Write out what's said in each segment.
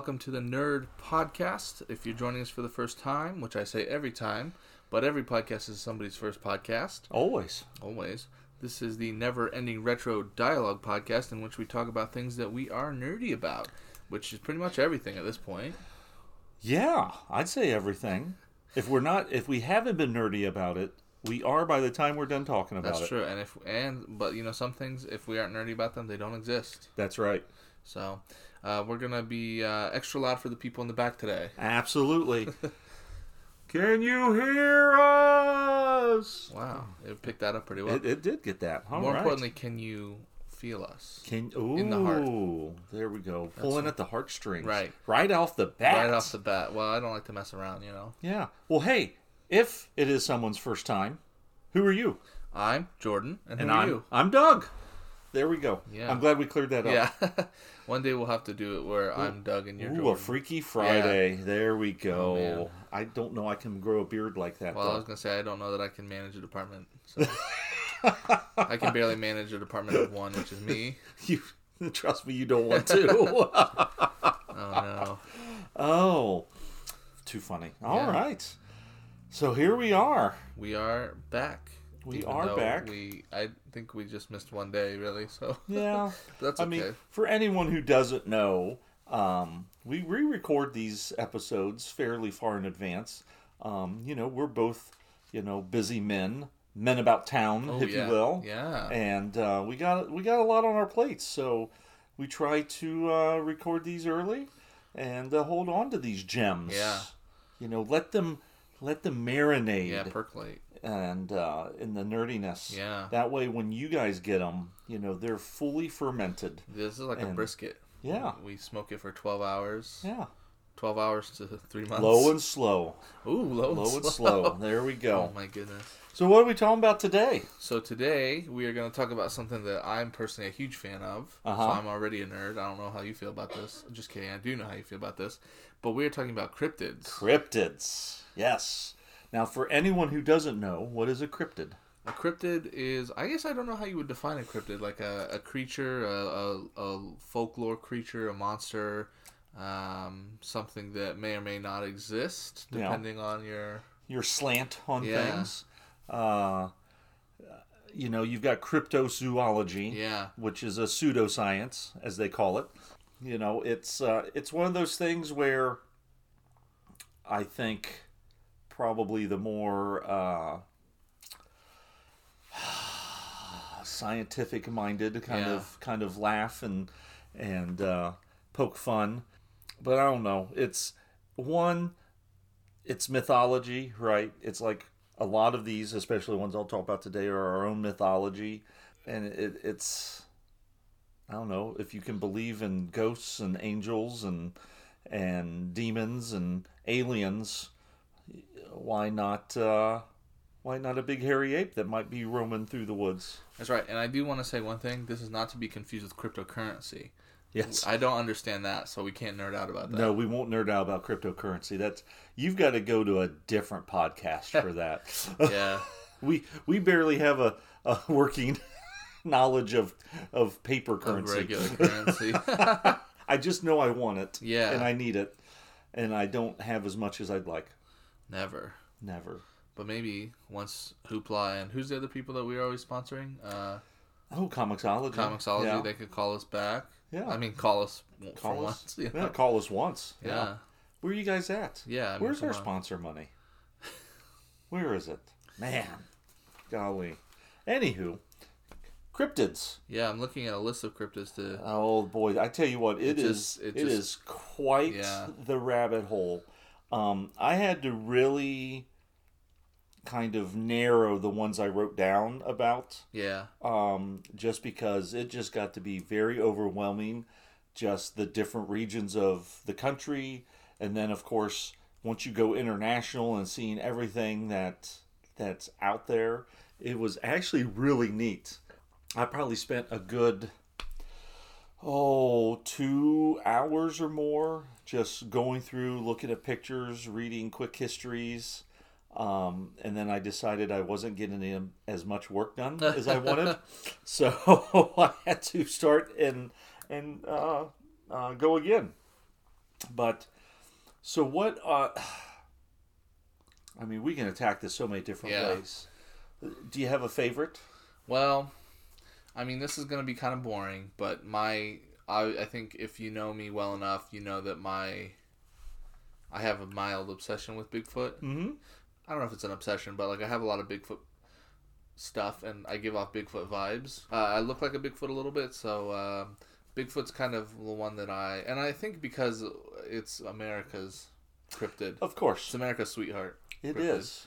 Hello there, and welcome to the Nerd Podcast. If you're joining us for the first time, which I say every time, but every podcast is somebody's first podcast, Always. always. This is the never ending retro dialogue podcast in which we talk about things that we are nerdy about, which is pretty much everything at this point. Yeah, I'd say everything. If we're not, if we haven't been nerdy about it, we are by the time we're done talking about That's it. That's true. And if and but you know some things if we aren't nerdy about them, they don't exist. That's right. So uh, we're gonna be uh, extra loud for the people in the back today. Absolutely. Can you hear us? Wow, it picked that up pretty well. It, it did get that. All More right. importantly, can you feel us? can ooh, in the heart. there we go. Pulling at the heartstrings. Right. Right off the bat. Right off the bat. Well, I don't like to mess around, you know. Yeah. Well, hey, if it is someone's first time, who are you? I'm Jordan, and, And who are I'm you? I'm Doug. There we go. Yeah. I'm glad we cleared that up. Yeah. One day we'll have to do it where I'm Doug and you're Ooh, Jordan. a Freaky Friday. There we oh, go. Oh. I don't know I can grow a beard like that. well, I was gonna say I don't know that I can manage a department. So I can barely manage a department of one, which is me. you trust me, you don't want to. Oh no. oh, too funny. All right. Yeah. So here we are. We are back. We Even are back. We I think we just missed one day, really. So Yeah. that's okay. I mean, for anyone who doesn't know, um, we re-record these episodes fairly far in advance. Um, you know, we're both, you know, busy men, men about town, oh if yeah. you will. Yeah. and uh, we got we got a lot on our plates, so we try to uh, record these early and uh, hold on to these gems. Yeah. you know, let them let them marinate yeah. Percolate. And uh, in the nerdiness. Yeah. that way when you guys get them, you know, they're fully fermented. This is like a brisket. Yeah, We smoke it for 12 hours. yeah, 12 hours to three months. low and slow, Ooh, low, low and and slow. slow. There we go. Oh my goodness. So what are we talking about today? So today we are going to talk about something that I'm personally a huge fan of. Uh-huh. So I'm already a nerd. I don't know how you feel about this. Just kidding. I do know how you feel about this. But we are talking about cryptids. Cryptids. Yes. Now, for anyone who doesn't know, what is a cryptid? A cryptid is, I guess I don't know how you would define a cryptid. Like a, a creature, a, a, a folklore creature, a monster, um, something that may or may not exist, Yeah. depending on your. your slant on Yeah. things. Uh, you know, you've got cryptozoology, Yeah. which is a pseudoscience, as they call it. You know, it's uh, it's one of those things where I think probably the more uh, scientific minded kind Yeah. of kind of laugh and and uh, poke fun, but I don't know. It's one it's mythology, right? It's like a lot of these, especially ones I'll talk about today, are our own mythology, and it, it's I don't know if you can believe in ghosts and angels and and demons and aliens. Why not? Uh, why not a big hairy ape that might be roaming through the woods? That's right. And I do want to say one thing. This is not to be confused with cryptocurrency. Yes. I don't understand that, so we can't nerd out about that. No, we won't nerd out about cryptocurrency. That's you've got to go to a different podcast for that. Yeah. we we barely have a, a working knowledge of of paper Of currency. regular currency. I just know I want it. Yeah. And I need it. And I don't have as much as I'd like. Never. Never. But maybe once Hoopla and who's the other people that we are always sponsoring? Uh, Oh, Comixology. Comixology, Yeah. they could call us back. Yeah. I mean, call us Call us. once. You Yeah, call us once. Yeah. Yeah. Where are you guys at? Yeah. I mean, Where's our on. sponsor money? Where is it? Man. Golly. Anywho, cryptids. Yeah, I'm looking at a list of cryptids to. Oh boy, I tell you what, It it just- is. it it just- is quite Yeah. the rabbit hole. Um, I had to really kind of narrow the ones I wrote down about, Yeah. um, just because it just got to be very overwhelming. Just the different regions of the country, and then of course once you go international and seeing everything that that's out there, it was actually really neat. I probably spent a good oh two hours or more just going through looking at pictures reading quick histories um, and then i decided i wasn't getting in as much work done as i wanted so i had to start and and uh, uh, go again But so what? Uh, I mean, we can attack this so many different Yeah. ways. Do you have a favorite? Well, I mean, this is going to be kind of boring, but my I, I think if you know me well enough, you know that my I have a mild obsession with Bigfoot. Mm-hmm. I don't know if it's an obsession, but like I have a lot of Bigfoot stuff, and I give off Bigfoot vibes. Uh, I look like a Bigfoot a little bit, so um Bigfoot's kind of the one that I and I think because it's America's cryptid, Of course, it's America's sweetheart. it cryptid. is.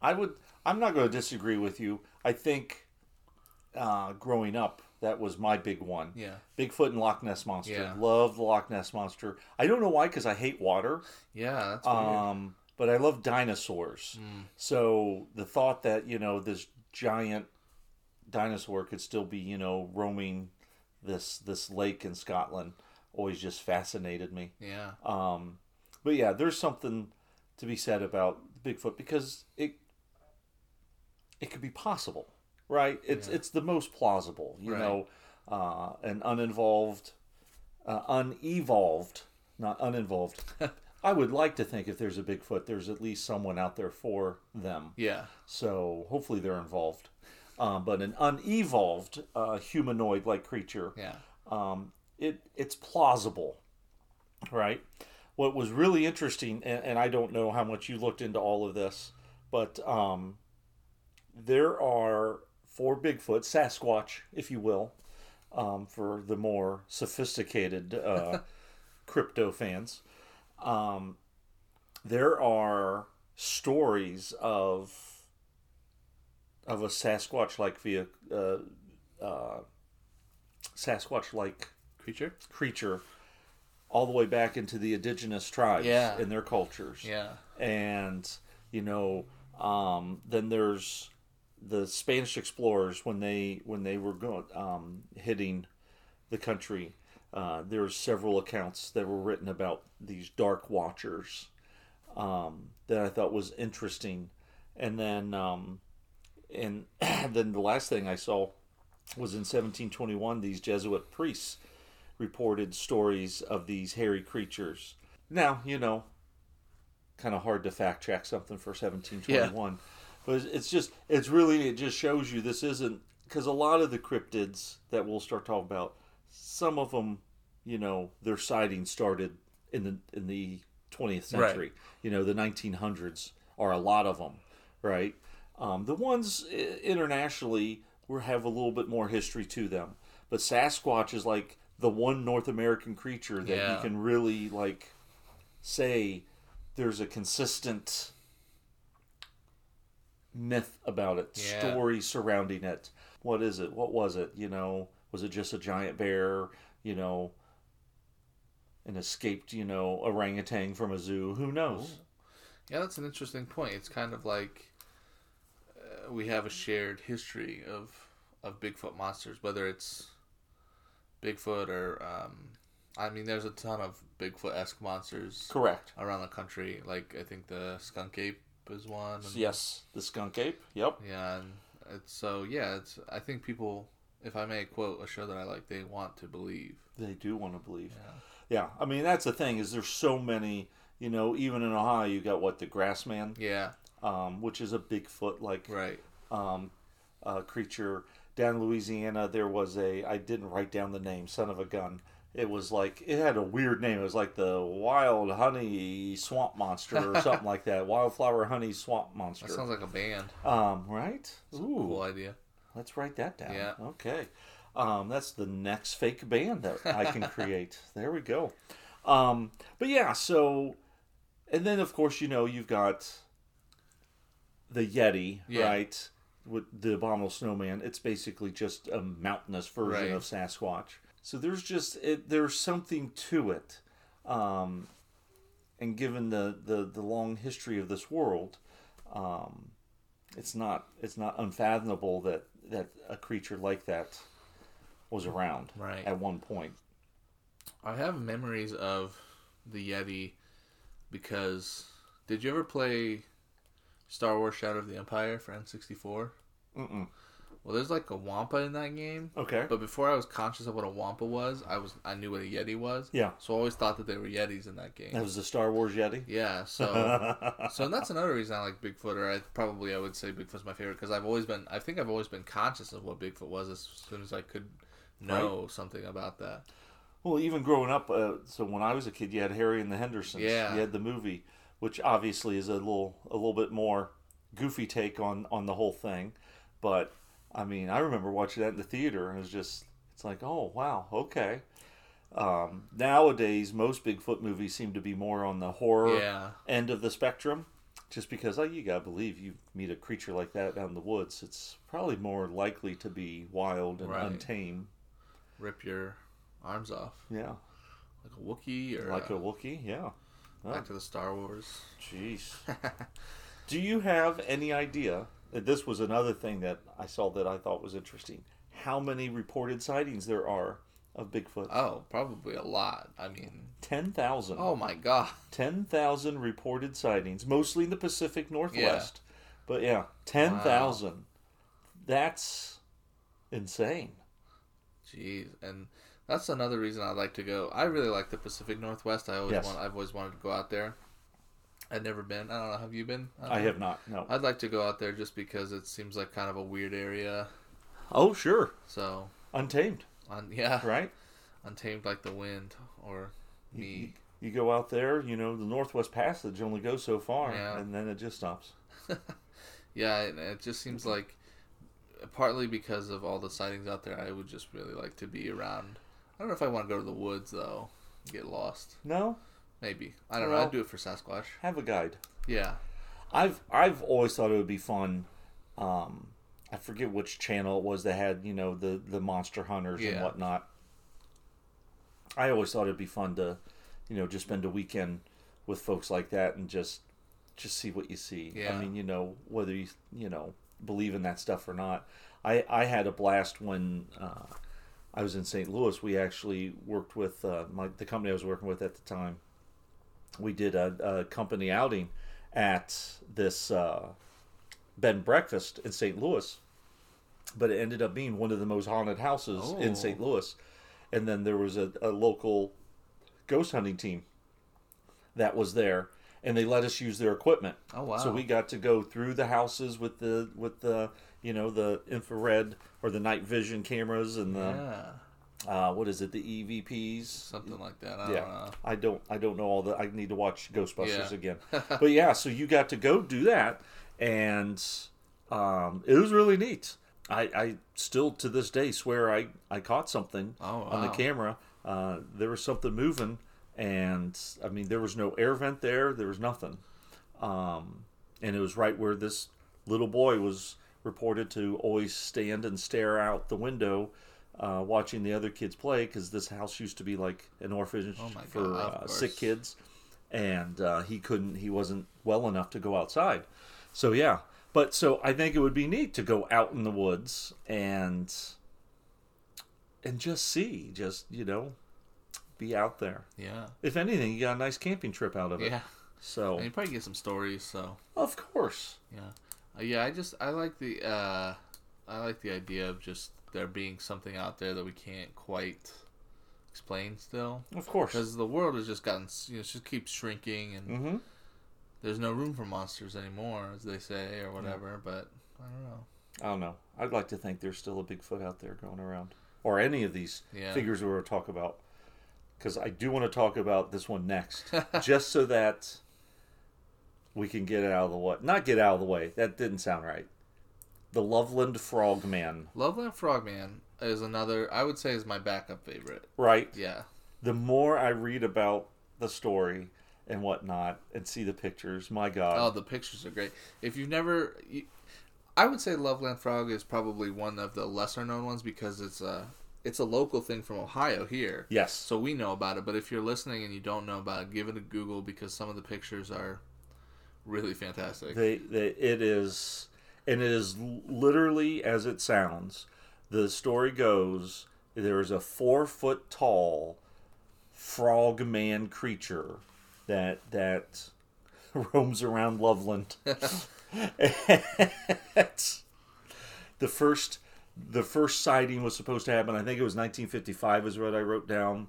I would. I'm not going to disagree with you. I think uh, growing up, that was my big one. Yeah, Bigfoot and Loch Ness monster. Yeah. Love the Loch Ness monster. I don't know why, because I hate water. yeah, that's. Um, but I love dinosaurs. Mm. So the thought that you know this giant dinosaur could still be you know roaming this this lake in Scotland always just fascinated me. yeah, Um, but yeah, there's something to be said about Bigfoot because it it could be possible, right? It's Yeah. it's the most plausible, you Right. know, uh, an uninvolved, uh, unevolved, not uninvolved. I would like to think if there's a Bigfoot, there's at least someone out there for them. yeah, So hopefully they're involved. Um, but an unevolved uh, humanoid-like creature yeah. um, it it's plausible, right? What was really interesting, and, and I don't know how much you looked into all of this, but um, there are for Bigfoot, Sasquatch, if you will, um, for the more sophisticated uh, crypto fans. Um, there are stories of of a Sasquatch like via uh, uh, Sasquatch like Creature. creature all the way back into the indigenous tribes Yeah. and their cultures. Yeah, And, you know, um, then there's the Spanish explorers when they when they were going um, hitting the country. Uh, there's several accounts that were written about these dark watchers um, that I thought was interesting. And then um, and then the last thing I saw was in 1721 these Jesuit priests reported stories of these hairy creatures. Now, you know, kind of hard to fact check something for 1721. But it's- just, it's really, it just shows you this isn't, because a lot of the cryptids that we'll start talking about, some of them, you know, their sightings started in the, in the 20th century. Right. You know, the 1900s are a lot of them, right? Um, the ones i- internationally were, have a little bit more history to them. But Sasquatch is like the one North American creature that Yeah. you can really like say there's a consistent myth about it, Yeah. story surrounding it. What is it? What was it? You know, was it just a giant bear? You know, an escaped, you know, orangutan from a zoo? Who knows? yeah. That's an interesting point. It's kind of like uh, we have a shared history of of Bigfoot monsters, whether it's Bigfoot or um, I mean, there's a ton of Bigfoot esque monsters Correct. around the country. Like I think the skunk ape is one. and- Yes, the skunk ape. Yep. Yeah, and it's so yeah. It's I think people, if I may quote a show that I like, they want to believe. They do want to believe. Yeah. Yeah, I mean that's the thing is there's so many. You know, even in Ohio, you got what the Grassman, Yeah. um, which is a Bigfoot like Right. um, uh, creature. Down in Louisiana, there was a. I didn't write down the name. Son of a gun. It was like it had a weird name. It was like the wild honey swamp monster or something like that. Wildflower honey swamp monster. That sounds like a band. um, right? Cool idea. Let's write that down. Yeah. Okay. Um, that's the next fake band that I can create. there we go. Um, but yeah, so, and then of course, you know, you've got the Yeti, Yeah. right? With the Abominable Snowman. It's basically just a mountainous version Right. of Sasquatch. So there's just, it, there's something to it. Um, and given the, the, the long history of this world, um, it's not it's not unfathomable that that a creature like that was around Right. at one point. I have memories of the Yeti because did you ever play Star Wars Shadow of the Empire for N64? Mm-mm. Well, there's like a wampa in that game, Okay. but before I was conscious of what a wampa was, I was I knew what a yeti was. Yeah. So I always thought that they were yetis in that game. That was the Star Wars Yeti. Yeah. So so that's another reason I like Bigfoot, or I probably I would say Bigfoot's my favorite because I've always been I think I've always been conscious of what Bigfoot was as soon as I could know something about that. Well, even growing up, uh, so when I was a kid, you had Harry and the Hendersons. Yeah. You had the movie, which obviously is a little a little bit more goofy take on on the whole thing, but I mean, I remember watching that in the theater, and it was just it's like, oh wow, okay. Um, nowadays, most Bigfoot movies seem to be more on the horror Yeah. end of the spectrum. Just because, oh, you gotta believe you meet a creature like that out in the woods, it's probably more likely to be wild and Right. untamed. Rip your arms off Yeah, like a Wookiee or like uh, a Wookiee. Yeah. back to the Star Wars. Jeez. Do you have any idea? This was another thing that I saw that I thought was interesting. How many reported sightings there are of Bigfoot? Oh, probably a lot. I mean, 10,000. oh my god. 10,000 reported sightings, mostly in the Pacific Northwest. Yeah. But yeah, 10,000. That's insane. Jeez, and that's another reason I like to go. I really like the Pacific Northwest. I always Yes. want. I've always wanted to go out there. I've never been. I don't know. Have you been? out I have not. No. I'd like to go out there just because it seems like kind of a weird area. Oh, sure. So, Untamed, on yeah, right? untamed like the wind or me. You go out there, you know, the Northwest Passage only goes so far, Yeah. and then it just stops. Yeah, it just seems mm-hmm. like partly because of all the sightings out there, I would just really like to be around. I don't know if I want to go to the woods though, get lost. No? Maybe I don't know. I'd do it for Sasquatch. Have a guide. Yeah. I've I've always thought it would be fun. Um, I forget which channel it was that had you know the the monster hunters and whatnot. I always thought it'd be fun to, you know, just spend a weekend with folks like that and just just see what you see. I mean, you know, whether you you know believe in that stuff or not. I I had a blast when. Uh, I was in St. Louis. We actually worked with uh, my, the company I was working with at the time. We did a, a company outing at this uh, bed and breakfast in St. Louis, but it ended up being one of the most haunted houses Oh. in St. Louis. And then there was a, a local ghost hunting team that was there, and they let us use their equipment. Oh wow. So we got to go through the houses with the with the you know the infrared or the night vision cameras and the yeah, uh, what is it the EVPs something like that. I yeah don't know. I don't I don't know all the I need to watch Ghostbusters Yeah. again but yeah so you got to go do that and um, it was really neat I, I still to this day swear I, I caught something Oh, on the camera uh, there was something moving and I mean there was no air vent there there was nothing um, and it was right where this little boy was reported to always stand and stare out the window uh, watching the other kids play because this house used to be like an orphanage Oh my for God, uh, sick kids. And uh, he couldn't he wasn't well enough to go outside. So yeah. But so i think it would be neat to go out in the woods and and just see just you know be out there. Yeah, if anything you got a nice camping trip out of it. Yeah. so And you probably get some stories. So. Of course. Yeah, uh, yeah. I just I like the uh, I like the idea of just there being something out there that we can't quite explain still, of course because the world has just gotten you know just keeps shrinking and mm-hmm. there's no room for monsters anymore, as they say or whatever. But I don't know. i don't know i'd like to think there's still a bigfoot out there going around or any of these Yeah. figures we're going to talk about because i do want to talk about this one next just so that we can get it out of the way not get out of the way that didn't sound right the loveland frogman Loveland Frogman is another I would say is my backup favorite. right Yeah. the more i read about the story and whatnot and see the pictures my god Oh, the pictures are great. If you've never, you, I would say Loveland Frog is probably one of the lesser known ones because it's a it's a local thing from Ohio here. yes So we know about it. But if you're listening and you don't know about it, give it a Google because some of the pictures are really fantastic. They, they, it is, and it is literally as it sounds. The story goes: there is a four foot tall frog man creature that that roams around Loveland. The first the first sighting was supposed to happen. I think it was 1955 is what I wrote down.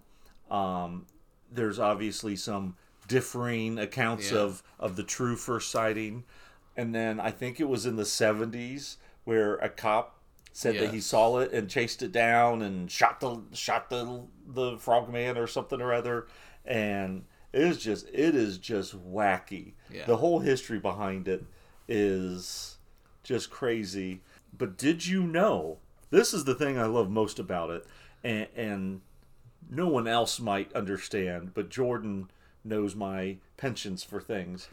Um, there's obviously some differing accounts Yeah. of of the true first sighting, and then I think it was in the 70s where a cop said that he saw it and chased it down and shot the shot the the frogman or something or other, and it is just it is just wacky. Yeah. The whole history behind it is just crazy. But did you know? This is the thing I love most about it, and, and no one else might understand, but Jordan knows my penchants for things.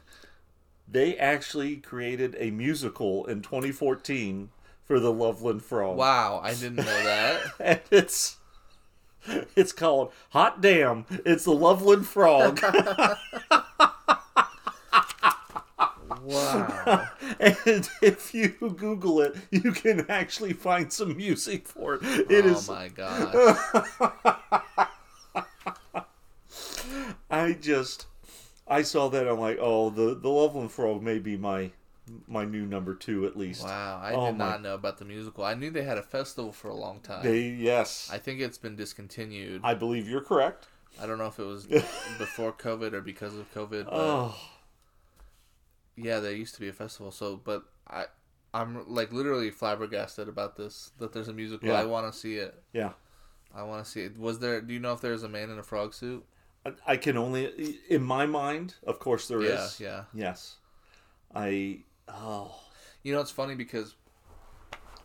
They actually created a musical in 2014 for the Loveland Frog. Wow, I didn't know that. And it's it's called Hot Damn. It's the Loveland Frog. wow. and if you Google it, you can actually find some music for it. It oh is. my god. I just, I saw that. I'm like, oh, the the Loveland Frog may be my my new number two at least. Wow, I Oh did my- not know about the musical. I knew they had a festival for a long time. They yes, I think it's been discontinued. I believe you're correct. I don't know if it was before COVID or because of COVID, but Oh, yeah, there used to be a festival. So, but I, I'm like literally flabbergasted about this. That there's a musical. Yeah. I want to see it. yeah. I want to see it. Was there? Do you know if there's a man in a frog suit? I- can only, in my mind, of course, there is. yeah, yeah. Yes. I. Oh. You know, it's funny because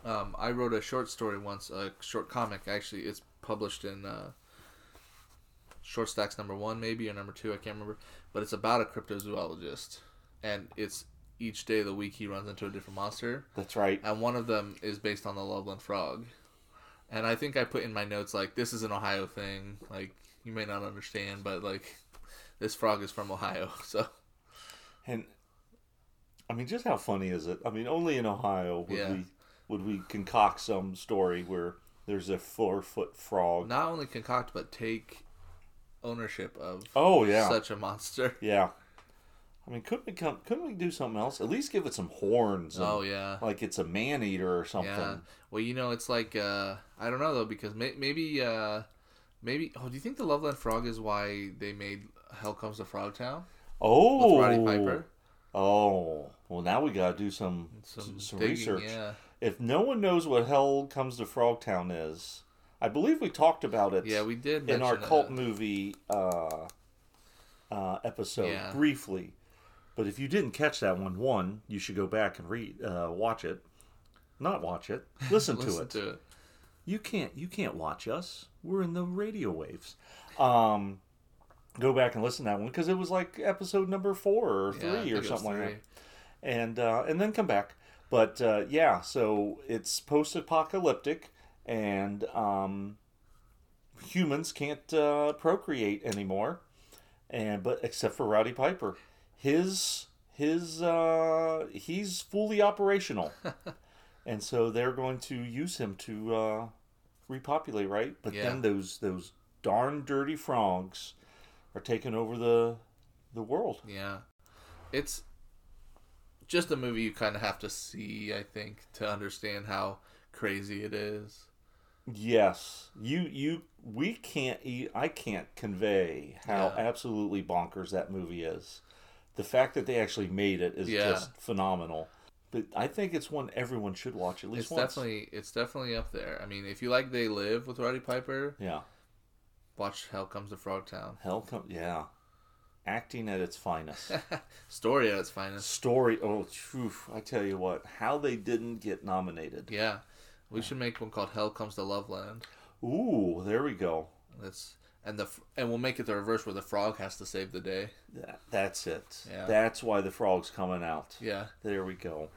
um, I wrote a short story once, a short comic. Actually, it's published in uh, Short Stacks number one, maybe or number two. I can't remember, but it's about a cryptozoologist, and it's each day of the week he runs into a different monster, That's right. and one of them is based on the Loveland frog. And I think I put in my notes like this is an Ohio thing. Like you may not understand, but like this frog is from Ohio, so And I mean, just how funny is it? I mean, only in Ohio would Yeah. we would we concoct some story where there's a four foot frog. not only concoct but take ownership of Oh yeah, such a monster. yeah. I mean, couldn't we come? Couldn't we do something else? At least give it some horns. and, Oh yeah, like it's a man eater or something. yeah. Well, you know, it's like uh, I don't know though because may- maybe uh, maybe. Oh, do you think the Loveland Frog is why they made Hell Comes to Frogtown Oh, with Roddy Piper? Oh, well, now we gotta do some Some, some, digging, research. Yeah, If no one knows what Hell Comes to Frogtown is, I believe we talked about it. yeah, we did in our cult it. movie uh, uh, episode Yeah. briefly. But if you didn't catch that one, one, you should go back and read, uh, watch it. Not watch it, listen, to it. to it. You can't, you can't watch us. We're in the radio waves. Um, go back and listen to that one because it was like episode number four or three think or something like that and uh, and then come back. But uh, yeah, so it's post-apocalyptic, and um, humans can't uh, procreate anymore, and but except for Roddy Piper, his his uh, he's fully operational, and so they're going to use him to uh, repopulate, right? But Yeah. then those those darn dirty frogs are taking over the the world. Yeah, it's just a movie you kind of have to see, I think, to understand how crazy it is. Yes, you you we can't I can't convey how Yeah. absolutely bonkers that movie is. The fact that they actually made it is Yeah. just phenomenal. But I think it's one everyone should watch at least It's once. definitely it's definitely up there. I mean, if you like They Live with Roddy Piper, yeah. watch Hell Comes to Frogtown. Hell come yeah. Acting at its finest. Story at its finest. Story oh phew, I tell you what, how they didn't get nominated. Yeah, we should make one called Hell Comes to Loveland. Ooh, there we go. That's and the and we'll make it the reverse where the frog has to save the day. That, that's it. Yeah. That's why the frog's coming out. Yeah, There we go.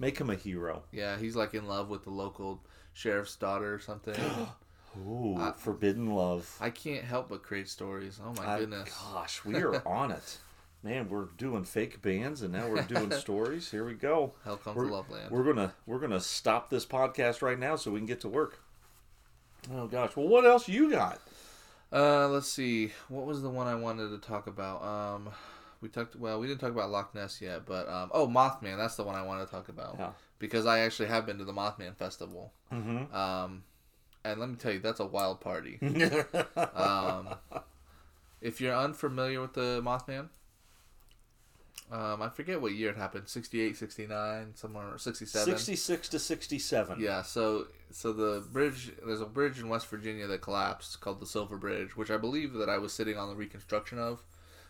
Make him a hero. yeah, he's like in love with the local sheriff's daughter or something. Ooh, I- forbidden love. I can't help but create stories. Oh my I- goodness. gosh, we are on it. Man, we're doing fake bands and now we're doing stories. Here we go. Hell Comes We're, to Loveland. we're gonna we're gonna stop this podcast right now so we can get to work. Oh gosh. Well what else you got? Uh, let's see. What was the one I wanted to talk about? Um, we talked. Well, we didn't talk about Loch Ness yet, but um, oh, Mothman. That's the one I want to talk about Yeah. because I actually have been to the Mothman festival. Mm-hmm. Um, and let me tell you, that's a wild party. um, if you're unfamiliar with the Mothman, um, I forget what year it happened 68, 69, somewhere, 67. 66 to 67. Yeah, so so the bridge there's a bridge in West Virginia that collapsed called the Silver Bridge, which I believe that I was sitting on the reconstruction of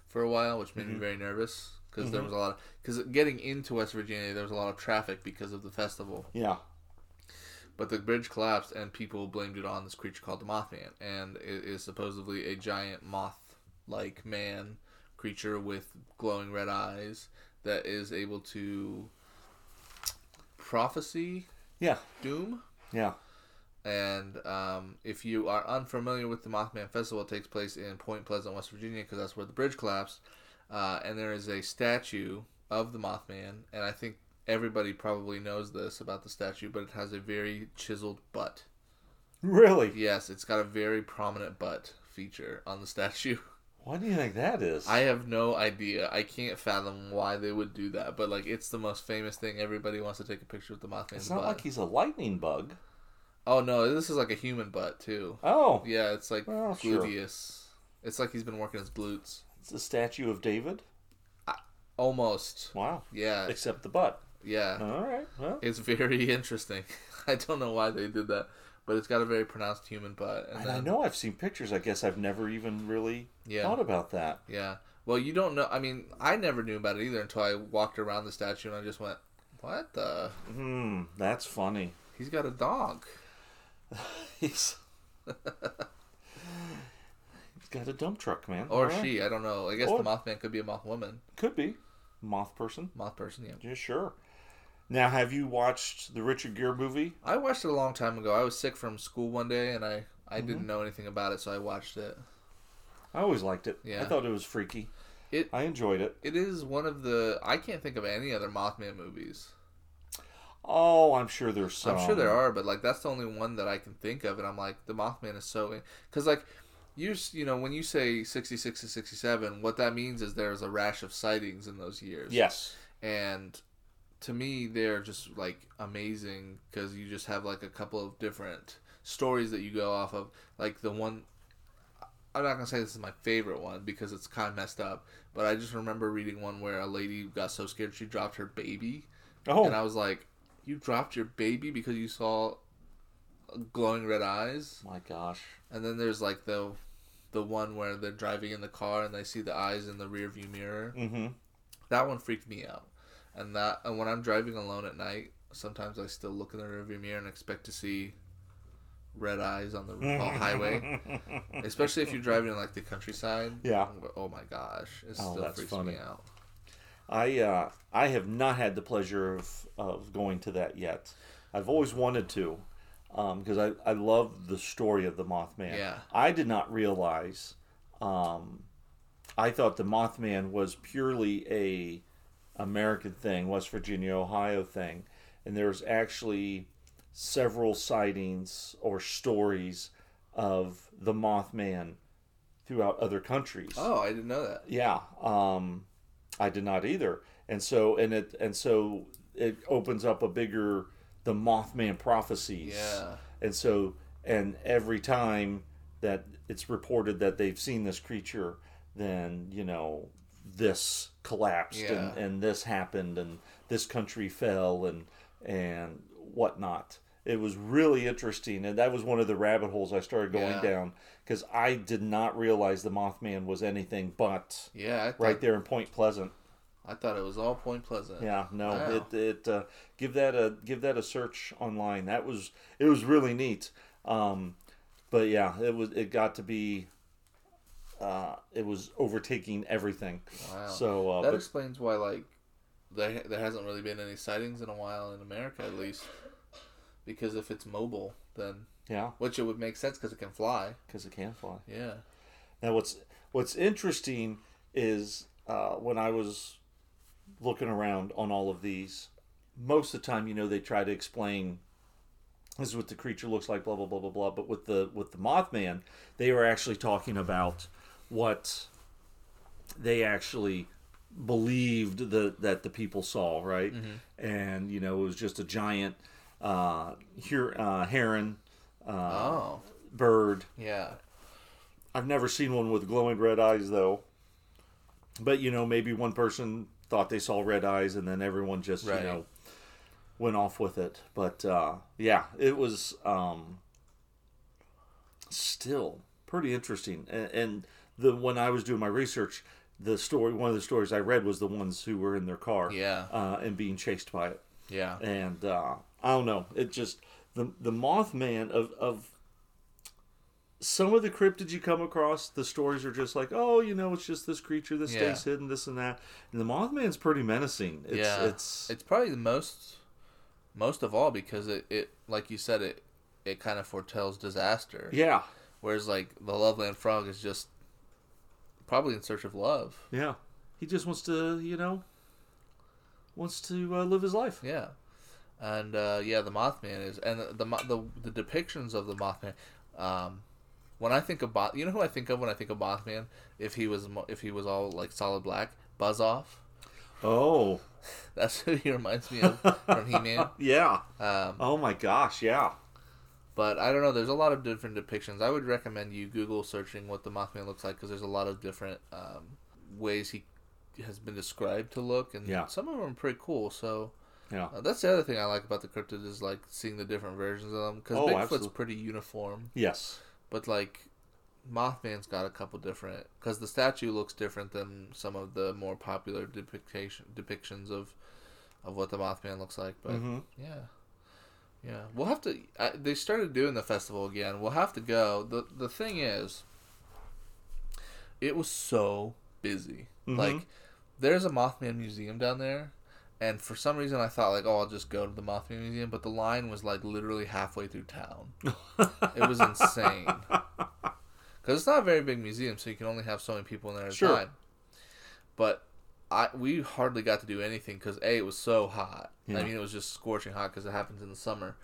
for a while, which made me very nervous because there was a lot of because getting into West Virginia there was a lot of traffic because of the festival. Yeah. But the bridge collapsed and people blamed it on this creature called the Mothman, and it is supposedly a giant moth-like man creature with glowing red eyes that is able to prophecy Yeah. doom. Yeah. And um, if you are unfamiliar with the Mothman Festival, it takes place in Point Pleasant, West Virginia, because that's where the bridge collapsed. Uh, and there is a statue of the Mothman, and I think everybody probably knows this about the statue, but it has a very chiseled butt. Really? Yes, it's got a very prominent butt feature on the statue. Why do you think that is? I have no idea. I can't fathom why they would do that, but like it's the most famous thing. Everybody wants to take a picture with the Mothman's it's not butt. like he's a lightning bug. Oh no, this is like a human butt too. Oh. Yeah, it's like Well, sure. gluteus. It's like he's been working his glutes. It's a statue of David. Almost. Wow. Yeah. Except the butt. Yeah. All right. Well, It's very interesting. I don't know why they did that, but it's got a very pronounced human butt. And and I know I've seen pictures. I guess I've never even really Yeah. thought about that. Yeah. Well, you don't know. I mean, I never knew about it either until I walked around the statue and I just went, "What the? Hmm. That's funny. He's got a dog." He's. He's got a dump truck, man. Or right. she. I don't know. I guess Or- the Mothman could be a moth woman. Could be. Moth person. Moth person, yeah. Yeah, sure. Now, have you watched the Richard Gere movie? I watched it a long time ago. I was sick from school one day and I, I Mm-hmm. didn't know anything about it, so I watched it. I always liked it. Yeah, I thought it was freaky. It I enjoyed it. it is one of the I can't think of any other Mothman movies. Oh, I'm sure there's some. I'm sure there are, but like that's the only one that I can think of, and I'm like the Mothman is so because like you you know when you say 66 to 67, what that means is there's a rash of sightings in those years. Yes. and to me they're just like amazing because you just have like a couple of different stories that you go off of like the one i'm not gonna say this is my favorite one because it's kind of messed up but i just remember reading one where a lady got so scared she dropped her baby Oh, and i was like you dropped your baby because you saw glowing red eyes my gosh. and then there's like the the one where they're driving in the car and they see the eyes in the rear view mirror Mm-hmm. that one freaked me out. And that and when I'm driving alone at night, sometimes I still look in the rearview mirror and expect to see red eyes on the highway. Especially if you're driving in like the countryside. Yeah. Oh my gosh, it Oh, still that's freaks funny. me out. I uh, I have not had the pleasure of, of going to that yet. I've always wanted to because I, I love the story of the Mothman. Yeah. I did not realize. Um, I thought the Mothman was purely a American thing, West Virginia, Ohio thing, and there's actually several sightings or stories of the Mothman throughout other countries. Oh, I didn't know that. Yeah, um, I did not either, and so and it and so it opens up a bigger the Mothman prophecies. Yeah. and so and every time that it's reported that they've seen this creature, then you know this collapsed and, Yeah. and this happened and this country fell and and whatnot. It was really interesting, and that was one of the rabbit holes I started going Yeah. down because I did not realize the Mothman was anything but Yeah, thought, right there in Point Pleasant. I thought it was all Point Pleasant. Yeah, no, Wow. it it uh, give that a give that a search online. That was it was really neat. Um, but yeah, it was it got to be uh, it was overtaking everything. Wow. So uh, that but, explains why like there there hasn't really been any sightings in a while in America at least. Because if it's mobile, then yeah, which it would make sense because it can fly. because it can fly. Yeah. Now what's what's interesting is uh, when I was looking around on all of these, most of the time, you know, they try to explain this is what the creature looks like, blah blah blah blah blah. But with the with the Mothman, they were actually talking about what they actually believed that that the people saw, right? Mm-hmm. And you know, it was just a giant uh, here uh, heron uh, Oh, bird. yeah. I've never seen one with glowing red eyes though. But you know, maybe one person thought they saw red eyes, and then everyone just Right. you know went off with it. But uh, yeah, it was um, still pretty interesting. And, and the when I was doing my research, the story one of the stories I read was the ones who were in their car, Yeah. uh, and being chased by it. Yeah. And uh, I don't know, it just the the Mothman of of some of the cryptids you come across, the stories are just like, oh, you know, it's just this creature that Yeah. stays hidden, this and that. And the Mothman's pretty menacing. It's, yeah. it's it's probably the most most of all because it, it like you said it it kind of foretells disaster. yeah, Whereas like the Loveland Frog is just probably in search of love. yeah. He just wants to, you know, wants to uh, live his life. Yeah. And uh, yeah, the Mothman is, and the the the, the depictions of the Mothman. Um, when I think of Moth, you know who I think of when I think of Mothman? If he was if he was all like solid black, Buzz Off. Oh, That's who he reminds me of from He Man. yeah. Um, Oh my gosh, yeah. But I don't know. There's a lot of different depictions. I would recommend you Google searching what the Mothman looks like because there's a lot of different um, ways he has been described to look, and Yeah. some of them are pretty cool. So Yeah. uh, that's the other thing I like about the cryptid is like seeing the different versions of them because Oh, Bigfoot's absolutely. pretty uniform, Yes. but like Mothman's got a couple different because the statue looks different than some of the more popular depiction depictions of of what the Mothman looks like. But hmm yeah, yeah, we'll have to. I, they started doing the festival again. We'll have to go. the The thing is, it was so busy. Mhm. Like, there's a Mothman museum down there, and for some reason I thought like, oh, I'll just go to the Mothman museum, but the line was like literally halfway through town. it was insane. Because it's not a very big museum, so you can only have so many people in there at a Sure. time. But I we hardly got to do anything because a it was so hot. Yeah. I mean, it was just scorching hot because it happens in the summer,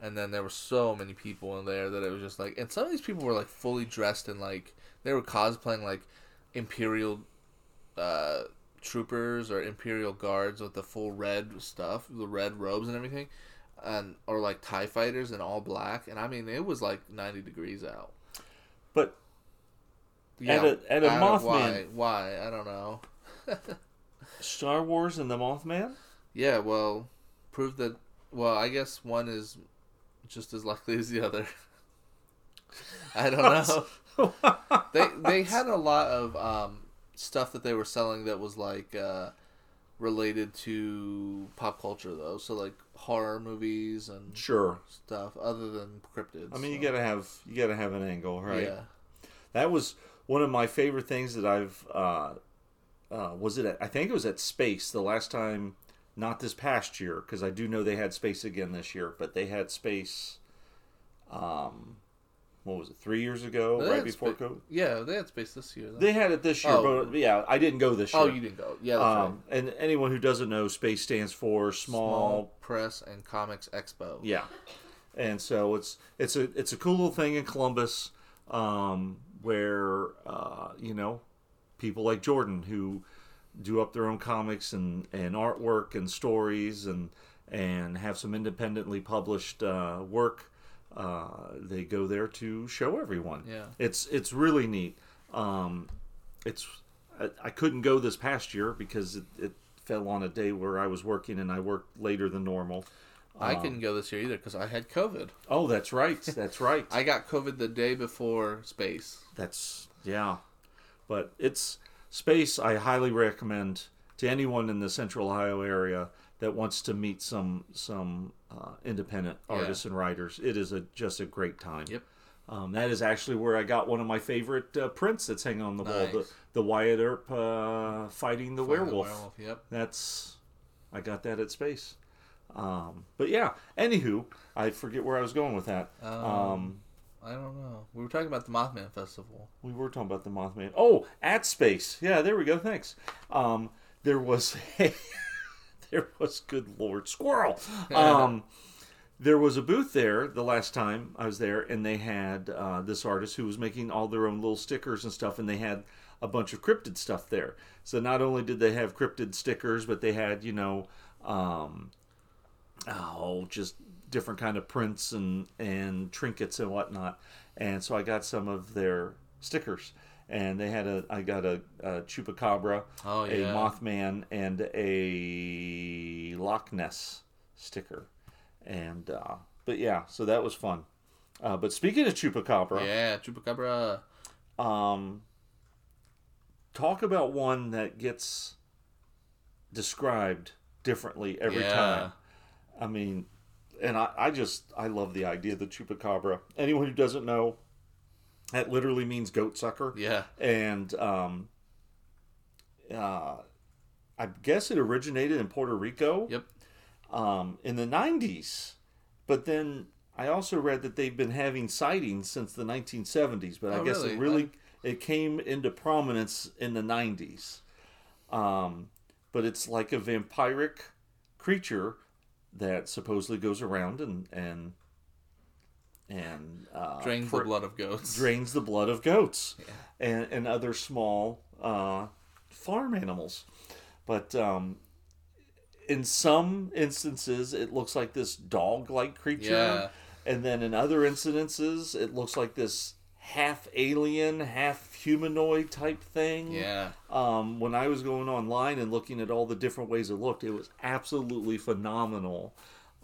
and then there were so many people in there that it was just like, and some of these people were like fully dressed in like they were cosplaying like imperial uh, troopers or imperial guards with the full red stuff, the red robes and everything, and or like Tie fighters in all black, and I mean it was like ninety degrees out. But At a- at a Mothman- Why? Why? I don't know. Star Wars and the Mothman? Yeah, well, prove that. Well, I guess one is just as likely as the other. I don't know. they they had a lot of um, stuff that they were selling that was like uh, related to pop culture though. So like horror movies and Sure. stuff other than cryptids. I mean, you gotta have you gotta have an angle, right? Yeah. That was one of my favorite things that I've. Uh, uh, was it? At, I think it was at Space the last time. Not this past year, because I do know they had Space again this year, but they had Space. Um, what was it? Three years ago, They right before spa- COVID. Yeah, they had space this year. Though. They had it this year, Oh. but yeah, I didn't go this year. oh, you didn't go. Yeah, that's right. um, and anyone who doesn't know, Space stands for small Small Press and Comics Expo. Yeah, and so it's it's a it's a cool little thing in Columbus, um, where uh, you know people like Jordan who do up their own comics and, and artwork and stories and and have some independently published uh, work. Uh, they go there to show everyone. Yeah. it's it's really neat. Um, it's I, I couldn't go this past year because it, it fell on a day where I was working and I worked later than normal. I Um, couldn't go this year either because I had COVID. Oh, that's right. That's right. I got COVID the day before space. that's yeah. But it's space. I highly recommend to anyone in the Central Ohio area that wants to meet some some uh, independent Yeah. artists and writers. It is a just a great time. Yep. Um, that is actually where I got one of my favorite uh, prints that's hanging on the wall. The, the Wyatt Earp uh, fighting the Fighting the werewolf. Yep. That's I got that at space. Um, but yeah. Anywho, I forget where I was going with that. Um, um I don't know. We were talking about the Mothman Festival. We were talking about the Mothman. Oh, at space. Yeah, there we go. Thanks. Um, there was a, there was good lord squirrel. Um, there was a booth there the last time I was there, and they had uh, this artist who was making all their own little stickers and stuff, and they had a bunch of cryptid stuff there. So not only did they have cryptid stickers, but they had you know, um, oh, just different kind of prints and and trinkets and whatnot. And so I got some of their stickers. And they had a, I got a, a chupacabra, Oh, a. Mothman, and a Loch Ness sticker. And uh, but yeah, so that was fun. Uh, but speaking of chupacabra, Yeah, chupacabra. um, talk about one that gets described differently every Yeah. time. I mean, and I, I just I love the idea of the chupacabra. Anyone who doesn't know, that literally means goat sucker Yeah. and um, uh, I guess it originated in Puerto Rico. Yep. Um, in the '90s, but then I also read that they've been having sightings since the 1970s. But I Oh, guess really? it really it came into prominence in the '90s. Um, but it's like a vampiric creature that supposedly goes around and and and uh, Drains pr- the blood of goats. drains the blood of goats and, and other small uh, farm animals. But um, in some instances, it looks like this dog like creature. Yeah. And then in other incidences, it looks like this half alien, half humanoid type thing. Yeah. Um, when I was going online and looking at all the different ways it looked, it was absolutely phenomenal,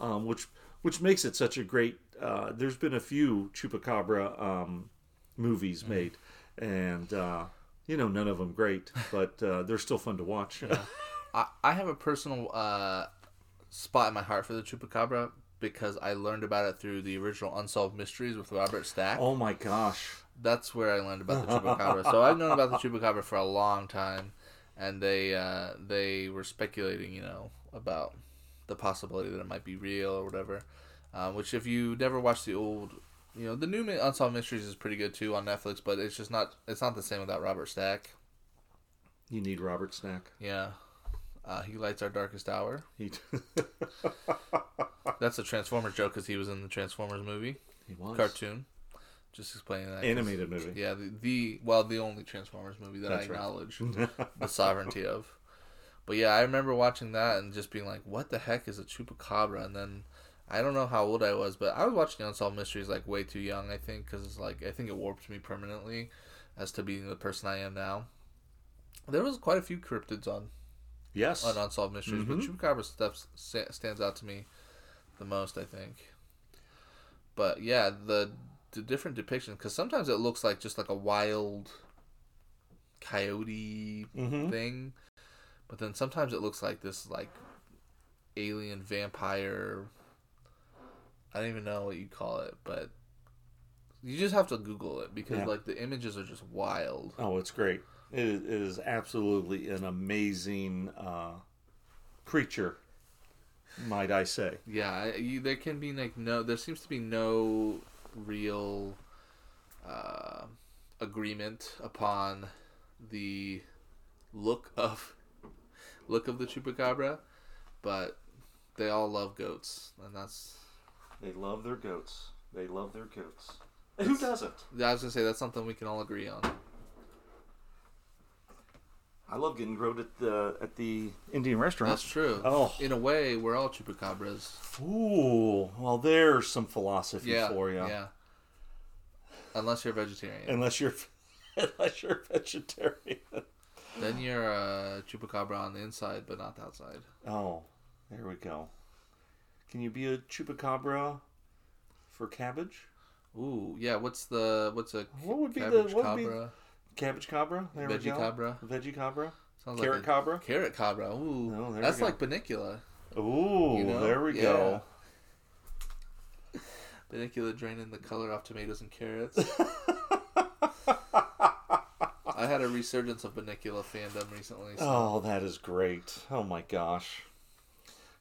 um, which which makes it such a great. Uh, there's been a few chupacabra um, movies Mm-hmm. made, and uh, you know none of them great, but uh, they're still fun to watch. I, I have a personal uh, spot in my heart for the chupacabra because I learned about it through the original Unsolved Mysteries with Robert Stack. oh my gosh! That's where I learned about the chupacabra. so I've known about the chupacabra for a long time, and they uh, they were speculating, you know, about the possibility that it might be real or whatever. Um, which, if you never watched the old, you know, the new Unsolved Mysteries is pretty good too on Netflix, but it's just not it's not the same without Robert Stack. You need Robert Stack. Yeah. Uh, he lights our darkest hour. He, That's a Transformers joke because he was in the Transformers movie he was cartoon. Just explaining that animated movie. Yeah, the, the well, the only Transformers movie that That's I right. acknowledge the sovereignty of. But yeah, I remember watching that and just being like, "What the heck is a chupacabra?" And then I don't know how old I was, but I was watching Unsolved Mysteries like way too young. I think because it's like I think it warped me permanently as to being the person I am now. There was quite a few cryptids on Yes. on Unsolved Mysteries, but Mhm. Chupacabra stuff sta- stands out to me the most, I think. But yeah, the the different depictions because sometimes it looks like just like a wild coyote Mhm. thing, but then sometimes it looks like this like alien vampire. I don't even know what you call it, but you just have to Google it because Yeah. like the images are just wild. Oh, it's great. It is, it is absolutely an amazing uh, creature, might I say. Yeah, you, there can be like no. There seems to be no real uh, agreement upon the look of look of the chupacabra, but they all love goats, and that's. They love their goats. They love their goats. Who doesn't? I was gonna say that's something we can all agree on. I love getting grilled at the at the Indian restaurant. That's true. Oh. in a way, we're all chupacabras. Ooh, well, there's some philosophy Yeah, for you. yeah. Unless you're vegetarian, Unless you're unless you're vegetarian. then you're a chupacabra on the inside, but not the outside. Oh, there we go. Can you be a chupacabra for cabbage? Ooh, yeah. What's the what's a What would be the- cabbage what would be- cabra? Cabbage cabra? There we Veggie go. cabra? Veggie cabra? Sounds Carrot like cabra? Carrot cabra. Ooh, oh, we that's like Bunnicula. Ooh, You know? there we Yeah. go. Bunnicula draining the color off tomatoes and carrots. I had a resurgence of Bunnicula fandom recently. So. Oh, that is great. Oh my gosh.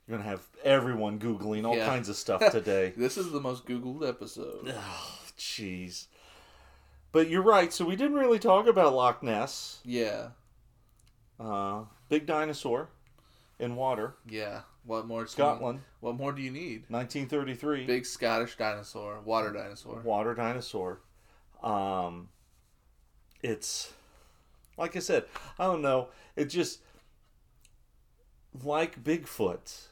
You're going to have everyone Googling all Yeah. kinds of stuff today. This is the most Googled episode. Oh, jeez. But you're right. So we didn't really talk about Loch Ness. Yeah, Uh, big dinosaur in water. yeah. What more? do you- Scotland, What more do you need? 1933. Big Scottish dinosaur, water dinosaur. water dinosaur. Um, it's like I said, I don't know. It just like Bigfoot.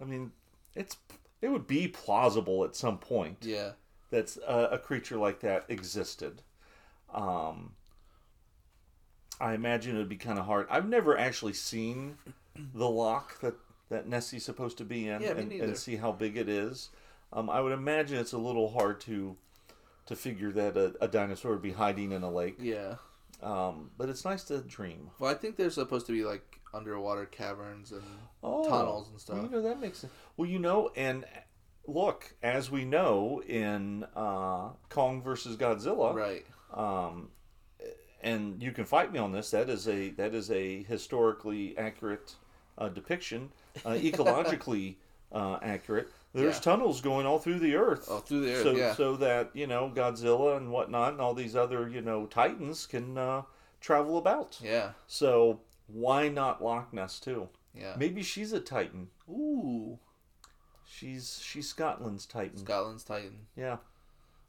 I mean, it's it would be plausible at some point Yeah. That a, a creature like that existed. Um, I imagine it'd be kind of hard. I've never actually seen the loch that that Nessie's supposed to be in Yeah, and, and see how big it is. Um, I would imagine it's a little hard to to figure that a, a dinosaur would be hiding in a lake. Yeah. Um, but it's nice to dream. Well, I think there's supposed to be like underwater caverns and Oh, tunnels and Well, you stuff. know that makes sense. Well, you know, and look, as we know in uh, Kong versus Godzilla, Right. um, and you can fight me on this. That is a that is a historically accurate uh, depiction, uh, ecologically uh, accurate. There's Yeah. tunnels going all through the earth. Oh, through the earth. so yeah. so that you know Godzilla and whatnot and all these other you know titans can uh, travel about. yeah. So why not Loch Ness too? Yeah. Maybe she's a titan. Ooh. She's she's Scotland's titan. Scotland's Titan. Yeah,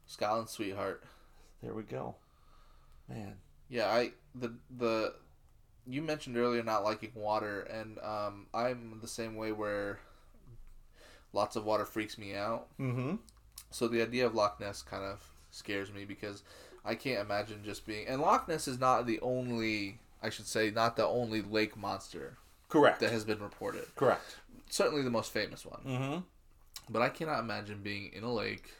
Scotland's sweetheart. there we go. Man, Yeah, I the the you mentioned earlier not liking water, and um, I'm the same way where lots of water freaks me out. mm-hmm. So the idea of Loch Ness kind of scares me because I can't imagine just being. And Loch Ness is not the only, I should say, not the only lake monster correct. that has been reported. correct. Certainly the most famous one. Mm-hmm. But I cannot imagine being in a lake,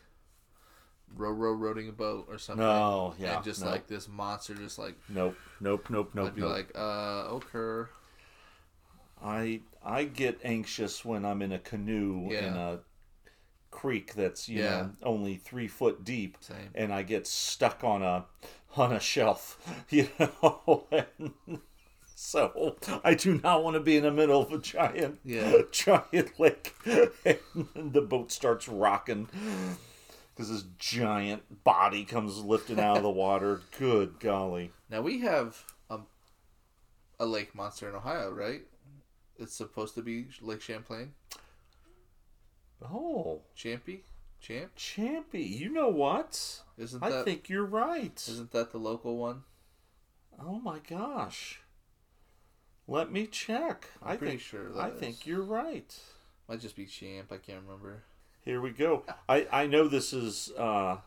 row row rowing a boat or something. No, yeah, And just like this monster, just like Nope, nope, nope, nope, I'd be nope. like, uh, okay. I I get anxious when I'm in a canoe Yeah. in a creek that's you Yeah. know only three foot deep, Same. and I get stuck on a on a shelf, you know. And so I do not want to be in the middle of a giant Yeah. giant lake, and the boat starts rocking. Because this giant body comes lifting out of the water. Good golly. Now we have um, a lake monster in Ohio, right? It's supposed to be Lake Champlain. Oh, Champy? Champ? Champy, you know what? Isn't I think you're right. isn't that the local one? Oh my gosh. Let me check. I'm I pretty think sure I is. think you're right. Might just be Champ. I can't remember. Here we go. I I know this is uh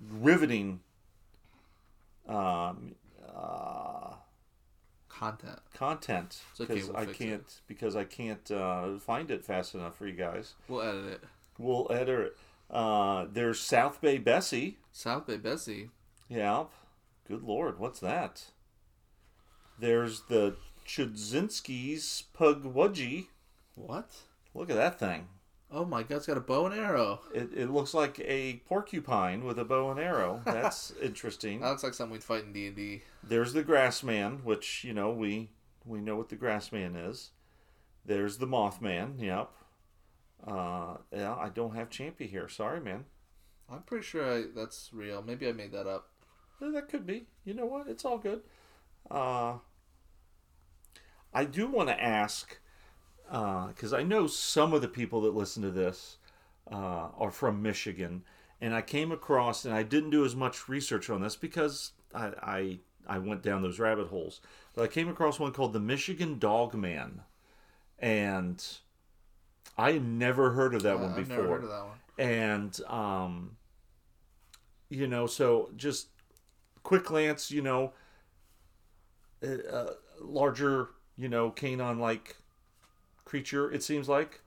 riveting um uh Content. content It's okay, because we'll I can't because I can't uh, find it fast enough for you guys. We'll edit it. We'll edit it. Uh, there's South Bay Bessie. South Bay Bessie. Yeah. Good lord, what's that? There's the Chudzinski's Pukwudgie. What? Look at that thing. Oh my god, it's got a bow and arrow. It, it looks like a porcupine with a bow and arrow. That's interesting. That looks like something we'd fight in D and D. There's the Grassman, which, you know, we we know what the Grassman is. There's the Mothman, yep. Uh, yeah, I don't have Champy here. Sorry, man. I'm pretty sure I, that's real. Maybe I made that up. Eh, That could be. You know what? It's all good. Uh, I do want to ask, because I know some of the people that listen to this uh, are from Michigan, and I came across, and I didn't do as much research on this because I, I I went down those rabbit holes, but I came across one called the Michigan Dog Man, and I had never heard of that Uh, one I've before never heard of that one. and um you know so just quick glance you know a, a larger you know canine like creature it seems like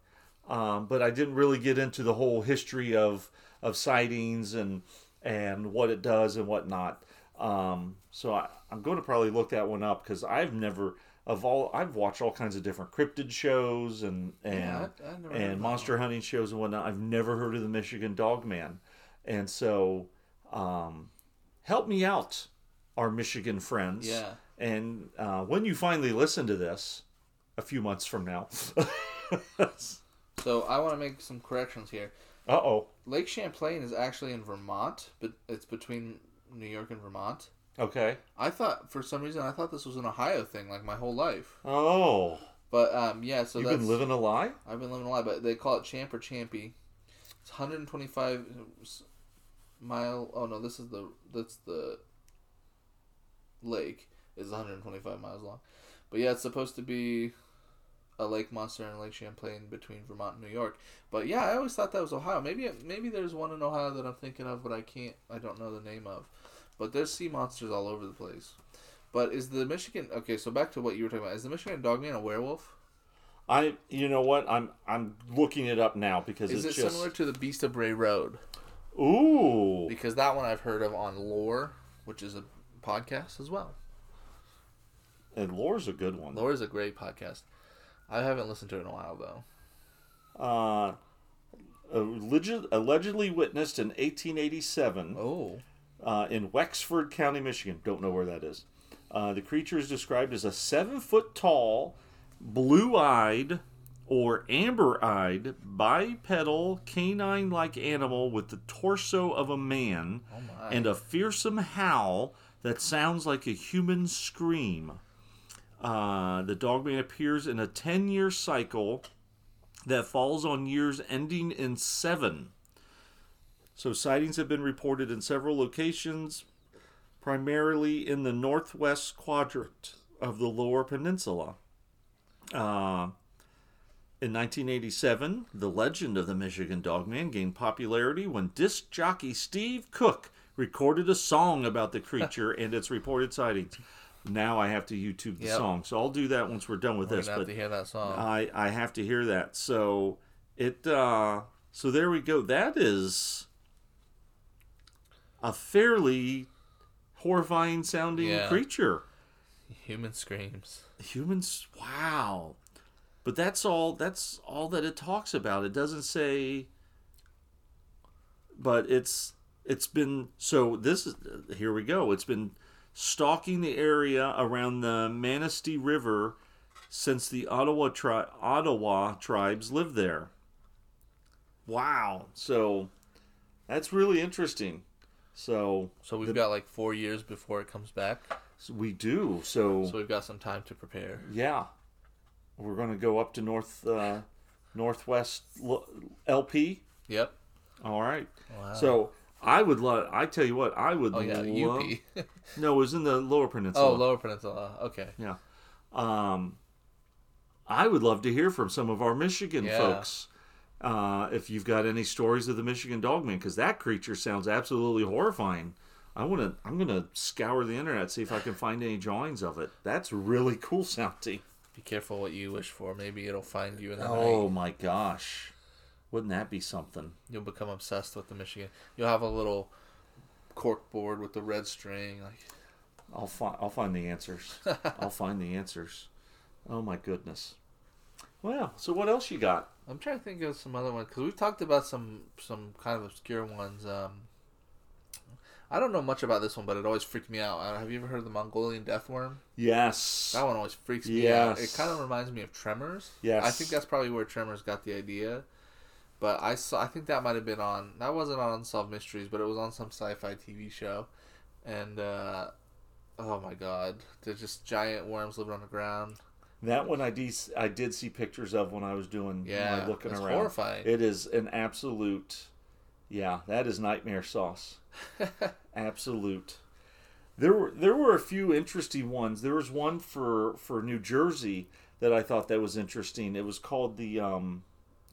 um, but i didn't really get into the whole history of of sightings and and what it does and whatnot um, so I, i'm going to probably look that one up because i've never of all i've watched all kinds of different cryptid shows and and Yeah, I- I've never heard of and monster hunting shows and whatnot. I've never heard of the Michigan Dog Man, and so um, help me out, our Michigan friends. Yeah. And uh, when you finally listen to this, a few months from now. So I want to make some corrections here. Uh oh. Lake Champlain is actually in Vermont, but it's between New York and Vermont. Okay. I thought for some reason I thought this was an Ohio thing, like my whole life. Oh. But um, yeah, so You've been living a lie. I've been living a lie, but they call it Champ or Champy. It's 125 mile. Oh no, this is the that's the lake is 125 miles long. But yeah, it's supposed to be a lake monster in Lake Champlain between Vermont and New York. But yeah, I always thought that was Ohio. Maybe maybe there's one in Ohio that I'm thinking of, but I can't. I don't know the name of. But there's sea monsters all over the place. But is the Michigan okay? So back to what you were talking about. Is the Michigan Dogman a werewolf? I, you know what? I'm I'm looking it up now because Is it it's just similar to the Beast of Bray Road? ooh. Because that one I've heard of on Lore, which is a podcast as well. And Lore's a good one. Lore is a great podcast. I haven't listened to it in a while though. Uh, alleged, allegedly witnessed in 1887 Oh, uh, in Wexford County, Michigan. Don't know where that is. Uh, the creature is described as a seven foot tall, blue eyed, or amber eyed, bipedal, canine like animal with the torso of a man oh and a fearsome howl that sounds like a human scream. Uh, the Dogman appears in a 10 year cycle that falls on years ending in seven. So, sightings have been reported in several locations, primarily in the northwest quadrant of the Lower Peninsula. Uh, in 1987, the legend of the Michigan Dogman gained popularity when disc jockey Steve Cook recorded a song about the creature and its reported sightings. Now I have to YouTube the Yep. song, so I'll do that once we're done with We're this. have But to hear that song. I I have to hear that. So it uh so there we go. That is a fairly horrifying sounding Yeah. creature. Human screams. Humans wow. But that's all that's all that it talks about. It doesn't say but it's it's been so this is here we go. It's been stalking the area around the Manistee River since the Ottawa tri- Ottawa tribes lived there. Wow. So that's really interesting. So, So we've got like four years before it comes back. so we do. So, So we've got some time to prepare. yeah. We're going to go up to north uh northwest L- LP. Yep. All right. Wow. So, I would love I tell you what, I would oh yeah, love UP. No, it was in the lower peninsula. oh, Lower Peninsula. Okay. Yeah. Um, I would love to hear from some of our Michigan Yeah. folks. Uh, if you've got any stories of the Michigan Dogman, because that creature sounds absolutely horrifying. I want to. I'm gonna scour the internet see if I can find any drawings of it. That's really cool sounding. Be careful what you wish for. Maybe it'll find you in the Oh night. my gosh, wouldn't that be something? You'll become obsessed with the Michigan. You'll have a little cork board with the red string. Like I'll find. I'll find the answers. I'll find the answers. Oh my goodness. Well, so what else you got? I'm trying to think of some other ones because we've talked about some some kind of obscure ones. Um, I don't know much about this one, but it always freaked me out. Uh, have you ever heard of the Mongolian death worm? Yes. That one always freaks me out. It kind of reminds me of Tremors. Yes. I think that's probably where Tremors got the idea. But I saw. I think that might have been on. That wasn't on Unsolved Mysteries, but it was on some sci-fi TV show. And uh, oh my god, they're just giant worms living on the ground. That one I did, I did see pictures of when I was doing Yeah, my looking it's around. horrifying. It is an absolute, yeah, that is nightmare sauce. absolute. There were there were a few interesting ones. There was one for for New Jersey that I thought that was interesting. It was called the um,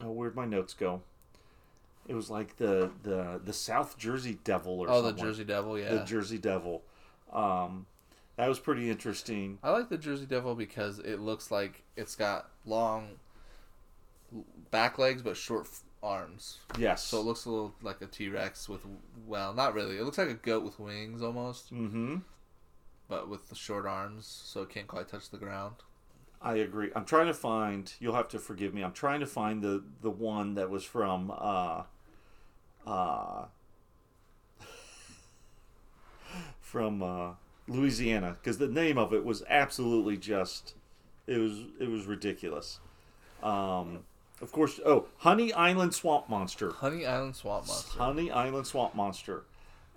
oh where'd my notes go? It was like the the the South Jersey Devil or oh, the. Jersey Devil. Yeah. the Jersey Devil. Um, that was pretty interesting. I like the Jersey Devil because it looks like it's got long back legs but short arms. Yes. So it looks a little like a T Rex with, well, not really. It looks like a goat with wings almost, mm-hmm. but with the short arms, so it can't quite touch the ground. I agree. I'm trying to find. You'll have to forgive me. I'm trying to find the the one that was from uh, uh, from uh, Louisiana because the name of it was absolutely just it was it was ridiculous. Um, of course, oh, Honey Island Swamp Monster. Honey Island Swamp Monster. Honey Island Swamp Monster,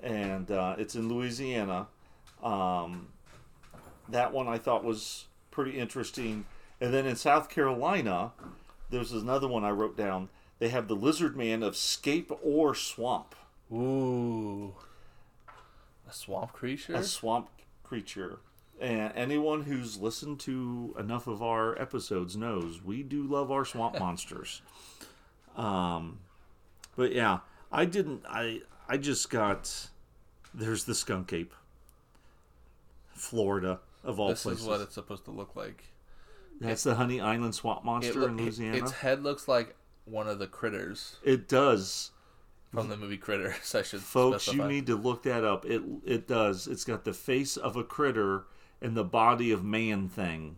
and uh, it's in Louisiana. Um, that one I thought was pretty interesting. And then in South Carolina, there's another one I wrote down. They have the Lizard Man of Scape Ore Swamp, Ooh. A swamp creature? a swamp creature. And anyone who's listened to enough of our episodes knows we do love our swamp monsters. Um, but yeah, I didn't. I I just got. There's the skunk ape. Florida of all This places. is what it's supposed to look like. That's the Honey Island swamp monster look- in Louisiana. Its head looks like one of the critters It does. from the movie Critters. I should Folks, specify. you need to look that up. It it does. It's got the face of a critter and the body of man thing.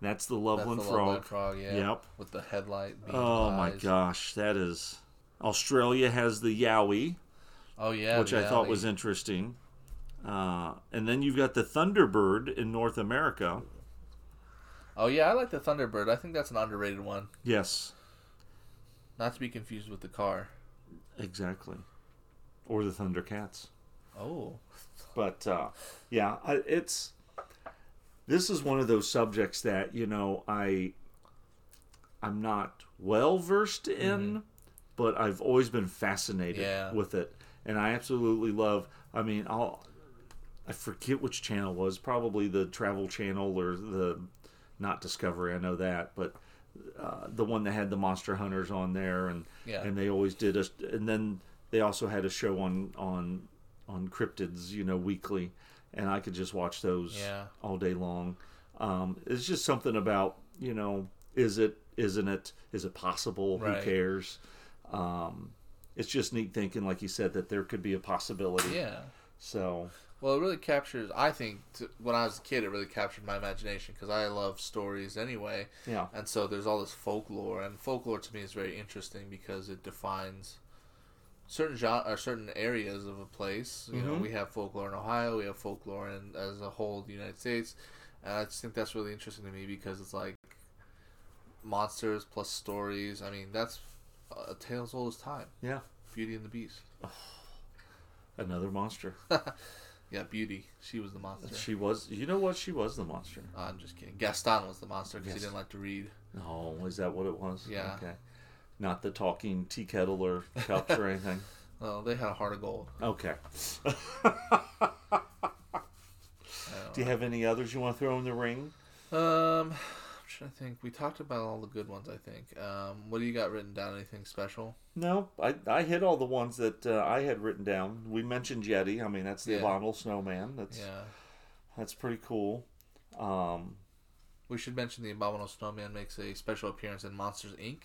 That's the That's Loveland the frog. Loveland frog. Yeah. Yep. With the headlight. Oh my gosh, that is. Australia has the Yowie, Oh yeah. which I thought was interesting. Uh, and then you've got the Thunderbird in North America. Oh yeah, I like the Thunderbird. I think that's an underrated one. Yes, Not to be confused with the car. exactly. Or the Thundercats. Oh. but uh, yeah, it's this is one of those subjects that you know I I'm not well versed in, but I've always been fascinated Yeah. with it, and I absolutely love. I mean, I'll I forget which channel was probably the Travel Channel or the not Discovery. I know that, but. Uh, the one that had the monster hunters on there, and Yeah. and they always did a, and then they also had a show on on on cryptids, you know, weekly, and I could just watch those Yeah. all day long. Um, it's just something about you know, is it, isn't it, is it possible? Right. Who cares? Um, it's just neat thinking, like you said, that there could be a possibility. Yeah. So Well, it really captures. I think t- when I was a kid, it really captured my imagination because I love stories anyway, yeah, and so there's all this folklore, and folklore to me is very interesting because it defines certain genre or certain areas of a place. You know, Mhm. we have folklore in Ohio, we have folklore in as a whole the United States, and I just think that's really interesting to me because it's like monsters plus stories. I mean, that's a tale as old as time. yeah, Beauty and the Beast. another monster. Yeah, Beauty. She was the monster. She was. You know what? She was the monster. I'm just kidding. Gaston was the monster because he didn't like to read. Oh, is that what it was? Yeah. Okay. Not the talking tea kettle or cups or anything. Oh, they had a heart of gold. Okay. Don't you have any others you want to throw in the ring? Um, trying to think. We talked about all the good ones. I think. Um, what do you got written down? Anything special? No, I, I hit all the ones that uh, I had written down. We mentioned Yeti. I mean, that's the Yeah. abominable snowman. That's Yeah. that's pretty cool. Um, We should mention the Abominable Snowman makes a special appearance in Monsters Inc.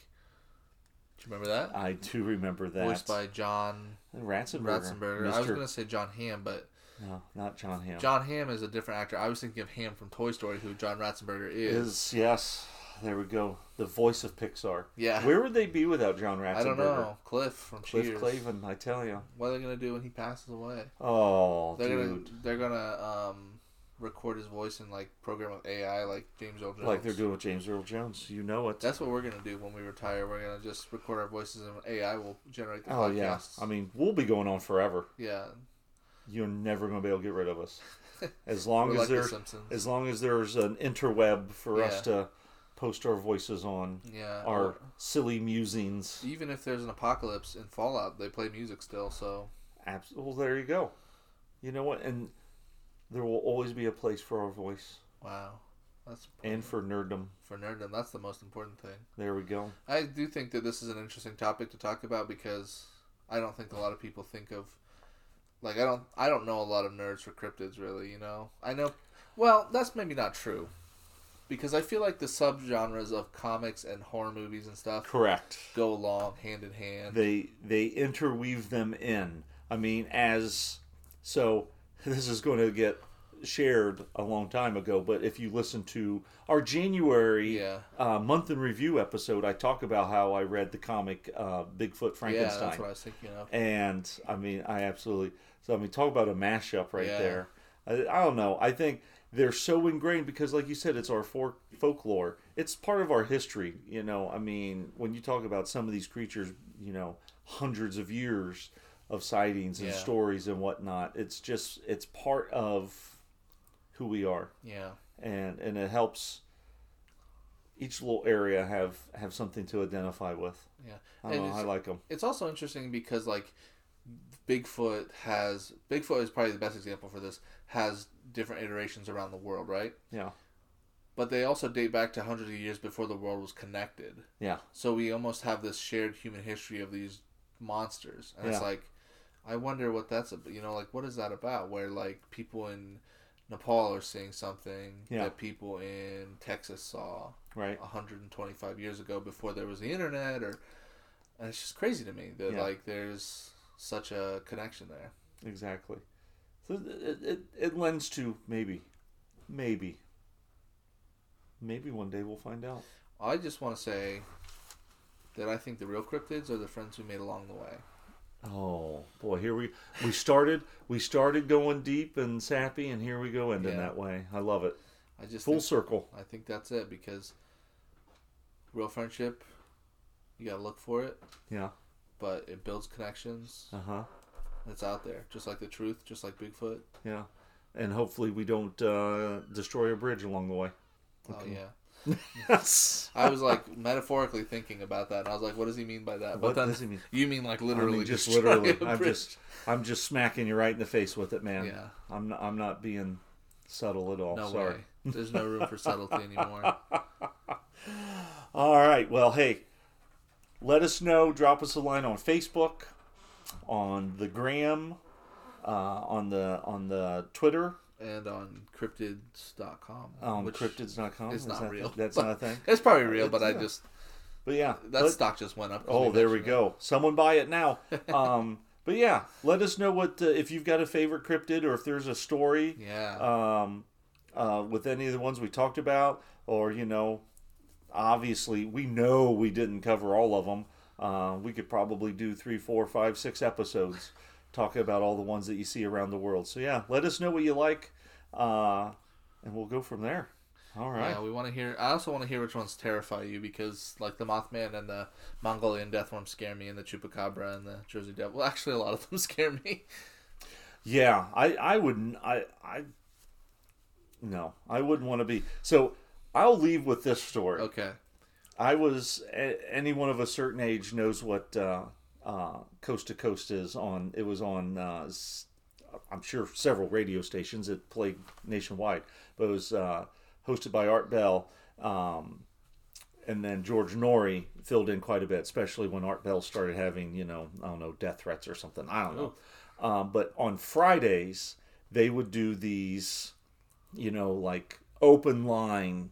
Do you remember that? I do remember that. Voiced by John Ratzenberger. Ratzenberger. I was going to say John Hamm, but No, not John Hamm. John Hamm is a different actor. I was thinking of Hamm from Toy Story, who John Ratzenberger is. is yes. There we go. The voice of Pixar. Yeah. Where would they be without John Ratzenberger? I don't know. Cliff from Cliff Cheers. Clavin, I tell you. What are they gonna do when he passes away? Oh, They're dude. gonna they're gonna um, record his voice and like program with AI like James Earl Jones. Like they're doing with James Earl Jones. You know it. That's what we're gonna do when we retire. We're gonna just record our voices and AI will generate the oh, yeah. I mean, we'll be going on forever. yeah. You're never going to be able to get rid of us. As long as like there's as long as there's an interweb for us to post our voices on, yeah. our or silly musings. even if there's an apocalypse in Fallout, they play music still. So Abs- well, there you go. You know what? And there will always be a place for our voice wow, that's and for nerddom. for nerddom. That's the most important thing. There we go. I do think that this is an interesting topic to talk about because I don't think a lot of people think of like I don't I don't know a lot of nerds for cryptids really, you know. I know well, that's maybe not true. Because I feel like the subgenres of comics and horror movies and stuff Correct. go along hand in hand. They they interweave them in. I mean, as so this is going to get shared a long time ago, but if you listen to our January Yeah. uh, month in review episode, I talk about how I read the comic uh, Bigfoot Yeah, Frankenstein. that's what I was thinking of. and I mean, I absolutely. So I mean, talk about a mashup right Yeah. there. I, I don't know. I think they're so ingrained because, like you said, it's our folk folklore. It's part of our history. You know, I mean, when you talk about some of these creatures, you know, hundreds of years of sightings and Yeah. stories and whatnot. It's just it's part of who we are, Yeah. and and it helps each little area have have something to identify with. Yeah. I don't know. I like them. it's also interesting because like Bigfoot has Bigfoot is probably the best example for this. Has different iterations around the world, right? Yeah. But they also date back to hundreds of years before the world was connected. Yeah. So we almost have this shared human history of these monsters, and it's like, I wonder what that's about. You know, like what is that about? Where like people in Nepal are seeing something Yeah. that people in Texas saw Right. 125 years ago before there was the internet, or and it's just crazy to me that Yeah. like there's such a connection there. Exactly. So it, it, it lends to maybe, maybe, maybe one day we'll find out. I just want to say that I think the real cryptids are the friends we made along the way. Oh boy, here we we started we started going deep and sappy, and here we go ending Yeah. that way. I love it. I just Full think, circle. I think that's it because real friendship, you gotta look for it, Yeah. But it builds connections. Uh huh. It's out there, just like the truth, just like Bigfoot. Yeah. And hopefully we don't uh, destroy a bridge along the way. Oh yeah. Yes. I was like metaphorically thinking about that, and I was like, "What does he mean by that?" But What then does he mean? you mean like I literally, mean, just literally. I'm just I'm just smacking you right in the face with it, man. Yeah. I'm not, I'm not being subtle at all. no Sorry. way. There's no room for subtlety anymore. All right. Well, hey, let us know. Drop us a line on Facebook, on the Gram, uh, on the on the Twitter, And on cryptids.com. on which cryptids.com. It's not that- real. That's not a thing. It's probably real, but I It's, uh, just But yeah, that let- stock just went up. Oh, there we go. Someone buy it now. Um, but yeah, let us know what uh, if you've got a favorite cryptid or if there's a story. Yeah. um, uh, with any of the ones we talked about, or you know, obviously we know we didn't cover all of them. Uh, we could probably do three, four, five, six episodes talking about all the ones that you see around the world. So yeah, let us know what you like, uh, and we'll go from there. All right. Yeah, we want to hear. I also want to hear which ones terrify you because, like, the Mothman and the Mongolian Deathworm scare me, and the Chupacabra and the Jersey Devil. Well, actually, a lot of them scare me. Yeah, I I wouldn't I I no, I wouldn't want to be. So I'll leave with this story. Okay. I was anyone of a certain age knows what uh, uh, Coast to Coast is on. It was on. Uh, I'm sure several radio stations. It played nationwide, but it was uh, hosted by Art Bell. Um, and then George Noory filled in quite a bit, especially when Art Bell started having, you know, I don't know, death threats or something. I don't know. Um, but on Fridays, they would do these, you know, like open line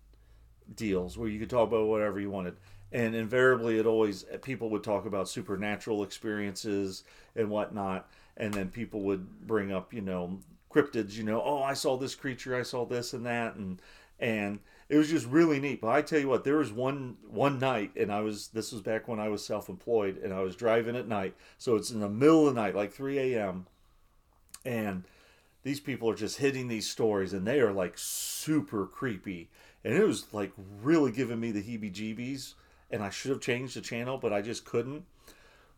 deals where you could talk about whatever you wanted. And invariably, it always people would talk about supernatural experiences and whatnot, and then people would bring up, you know, cryptids. You know, oh, I saw this creature, I saw this and that, and and it was just really neat. But I tell you what, there was one one night, and I was this was back when I was self employed, and I was driving at night, so it's in the middle of the night, like three a.m. and these people are just hitting these stories and they are like super creepy and it was like really giving me the heebie jeebies and i should have changed the channel but i just couldn't.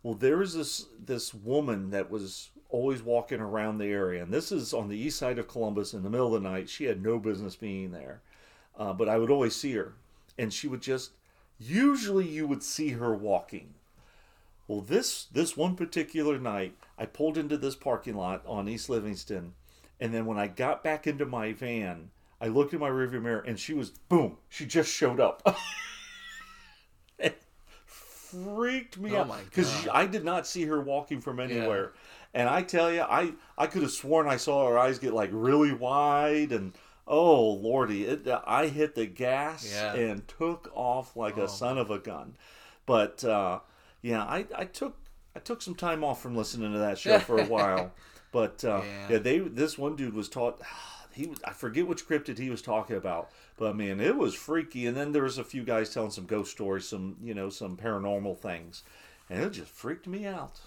Well there was this this woman that was always walking around the area and this is on the east side of columbus in the middle of the night. She had no business being there uh, but i would always see her and she would just usually you would see her walking. Well, this this one particular night, I pulled into this parking lot on East Livingston, and then when I got back into my van, I looked in my rearview mirror, and she was boom. She just showed up. it freaked me Oh out because I did not see her walking from anywhere. And I tell you, I I could have sworn I saw her eyes get like really wide, and oh lordy, it, I hit the gas Yeah. and took off like Oh. a son of a gun. But uh, yeah, I, I took I took some time off from listening to that show for a while. But uh, Yeah. yeah. they this one dude was taught he was- I forget which cryptid he was talking about, but man, it was freaky. And then there was a few guys telling some ghost stories, some you know some paranormal things, and it just freaked me out.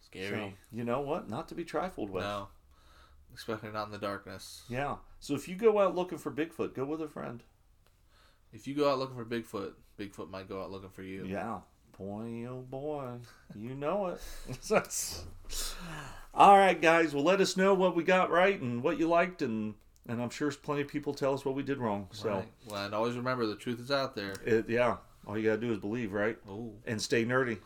Scary. So, you know what? Not to be trifled with. No. Especially not in the darkness. Yeah. So if you go out looking for Bigfoot, go with a friend. If you go out looking for Bigfoot, Bigfoot might go out looking for you. Yeah. Boy, oh boy. You know it. all right, guys, well, let us know what we got right and what you liked, and and I'm sure plenty of people tell us what we did wrong. So, right. well, and always remember the truth is out there. It, yeah, all you gotta do is believe, right? Ooh. And stay nerdy.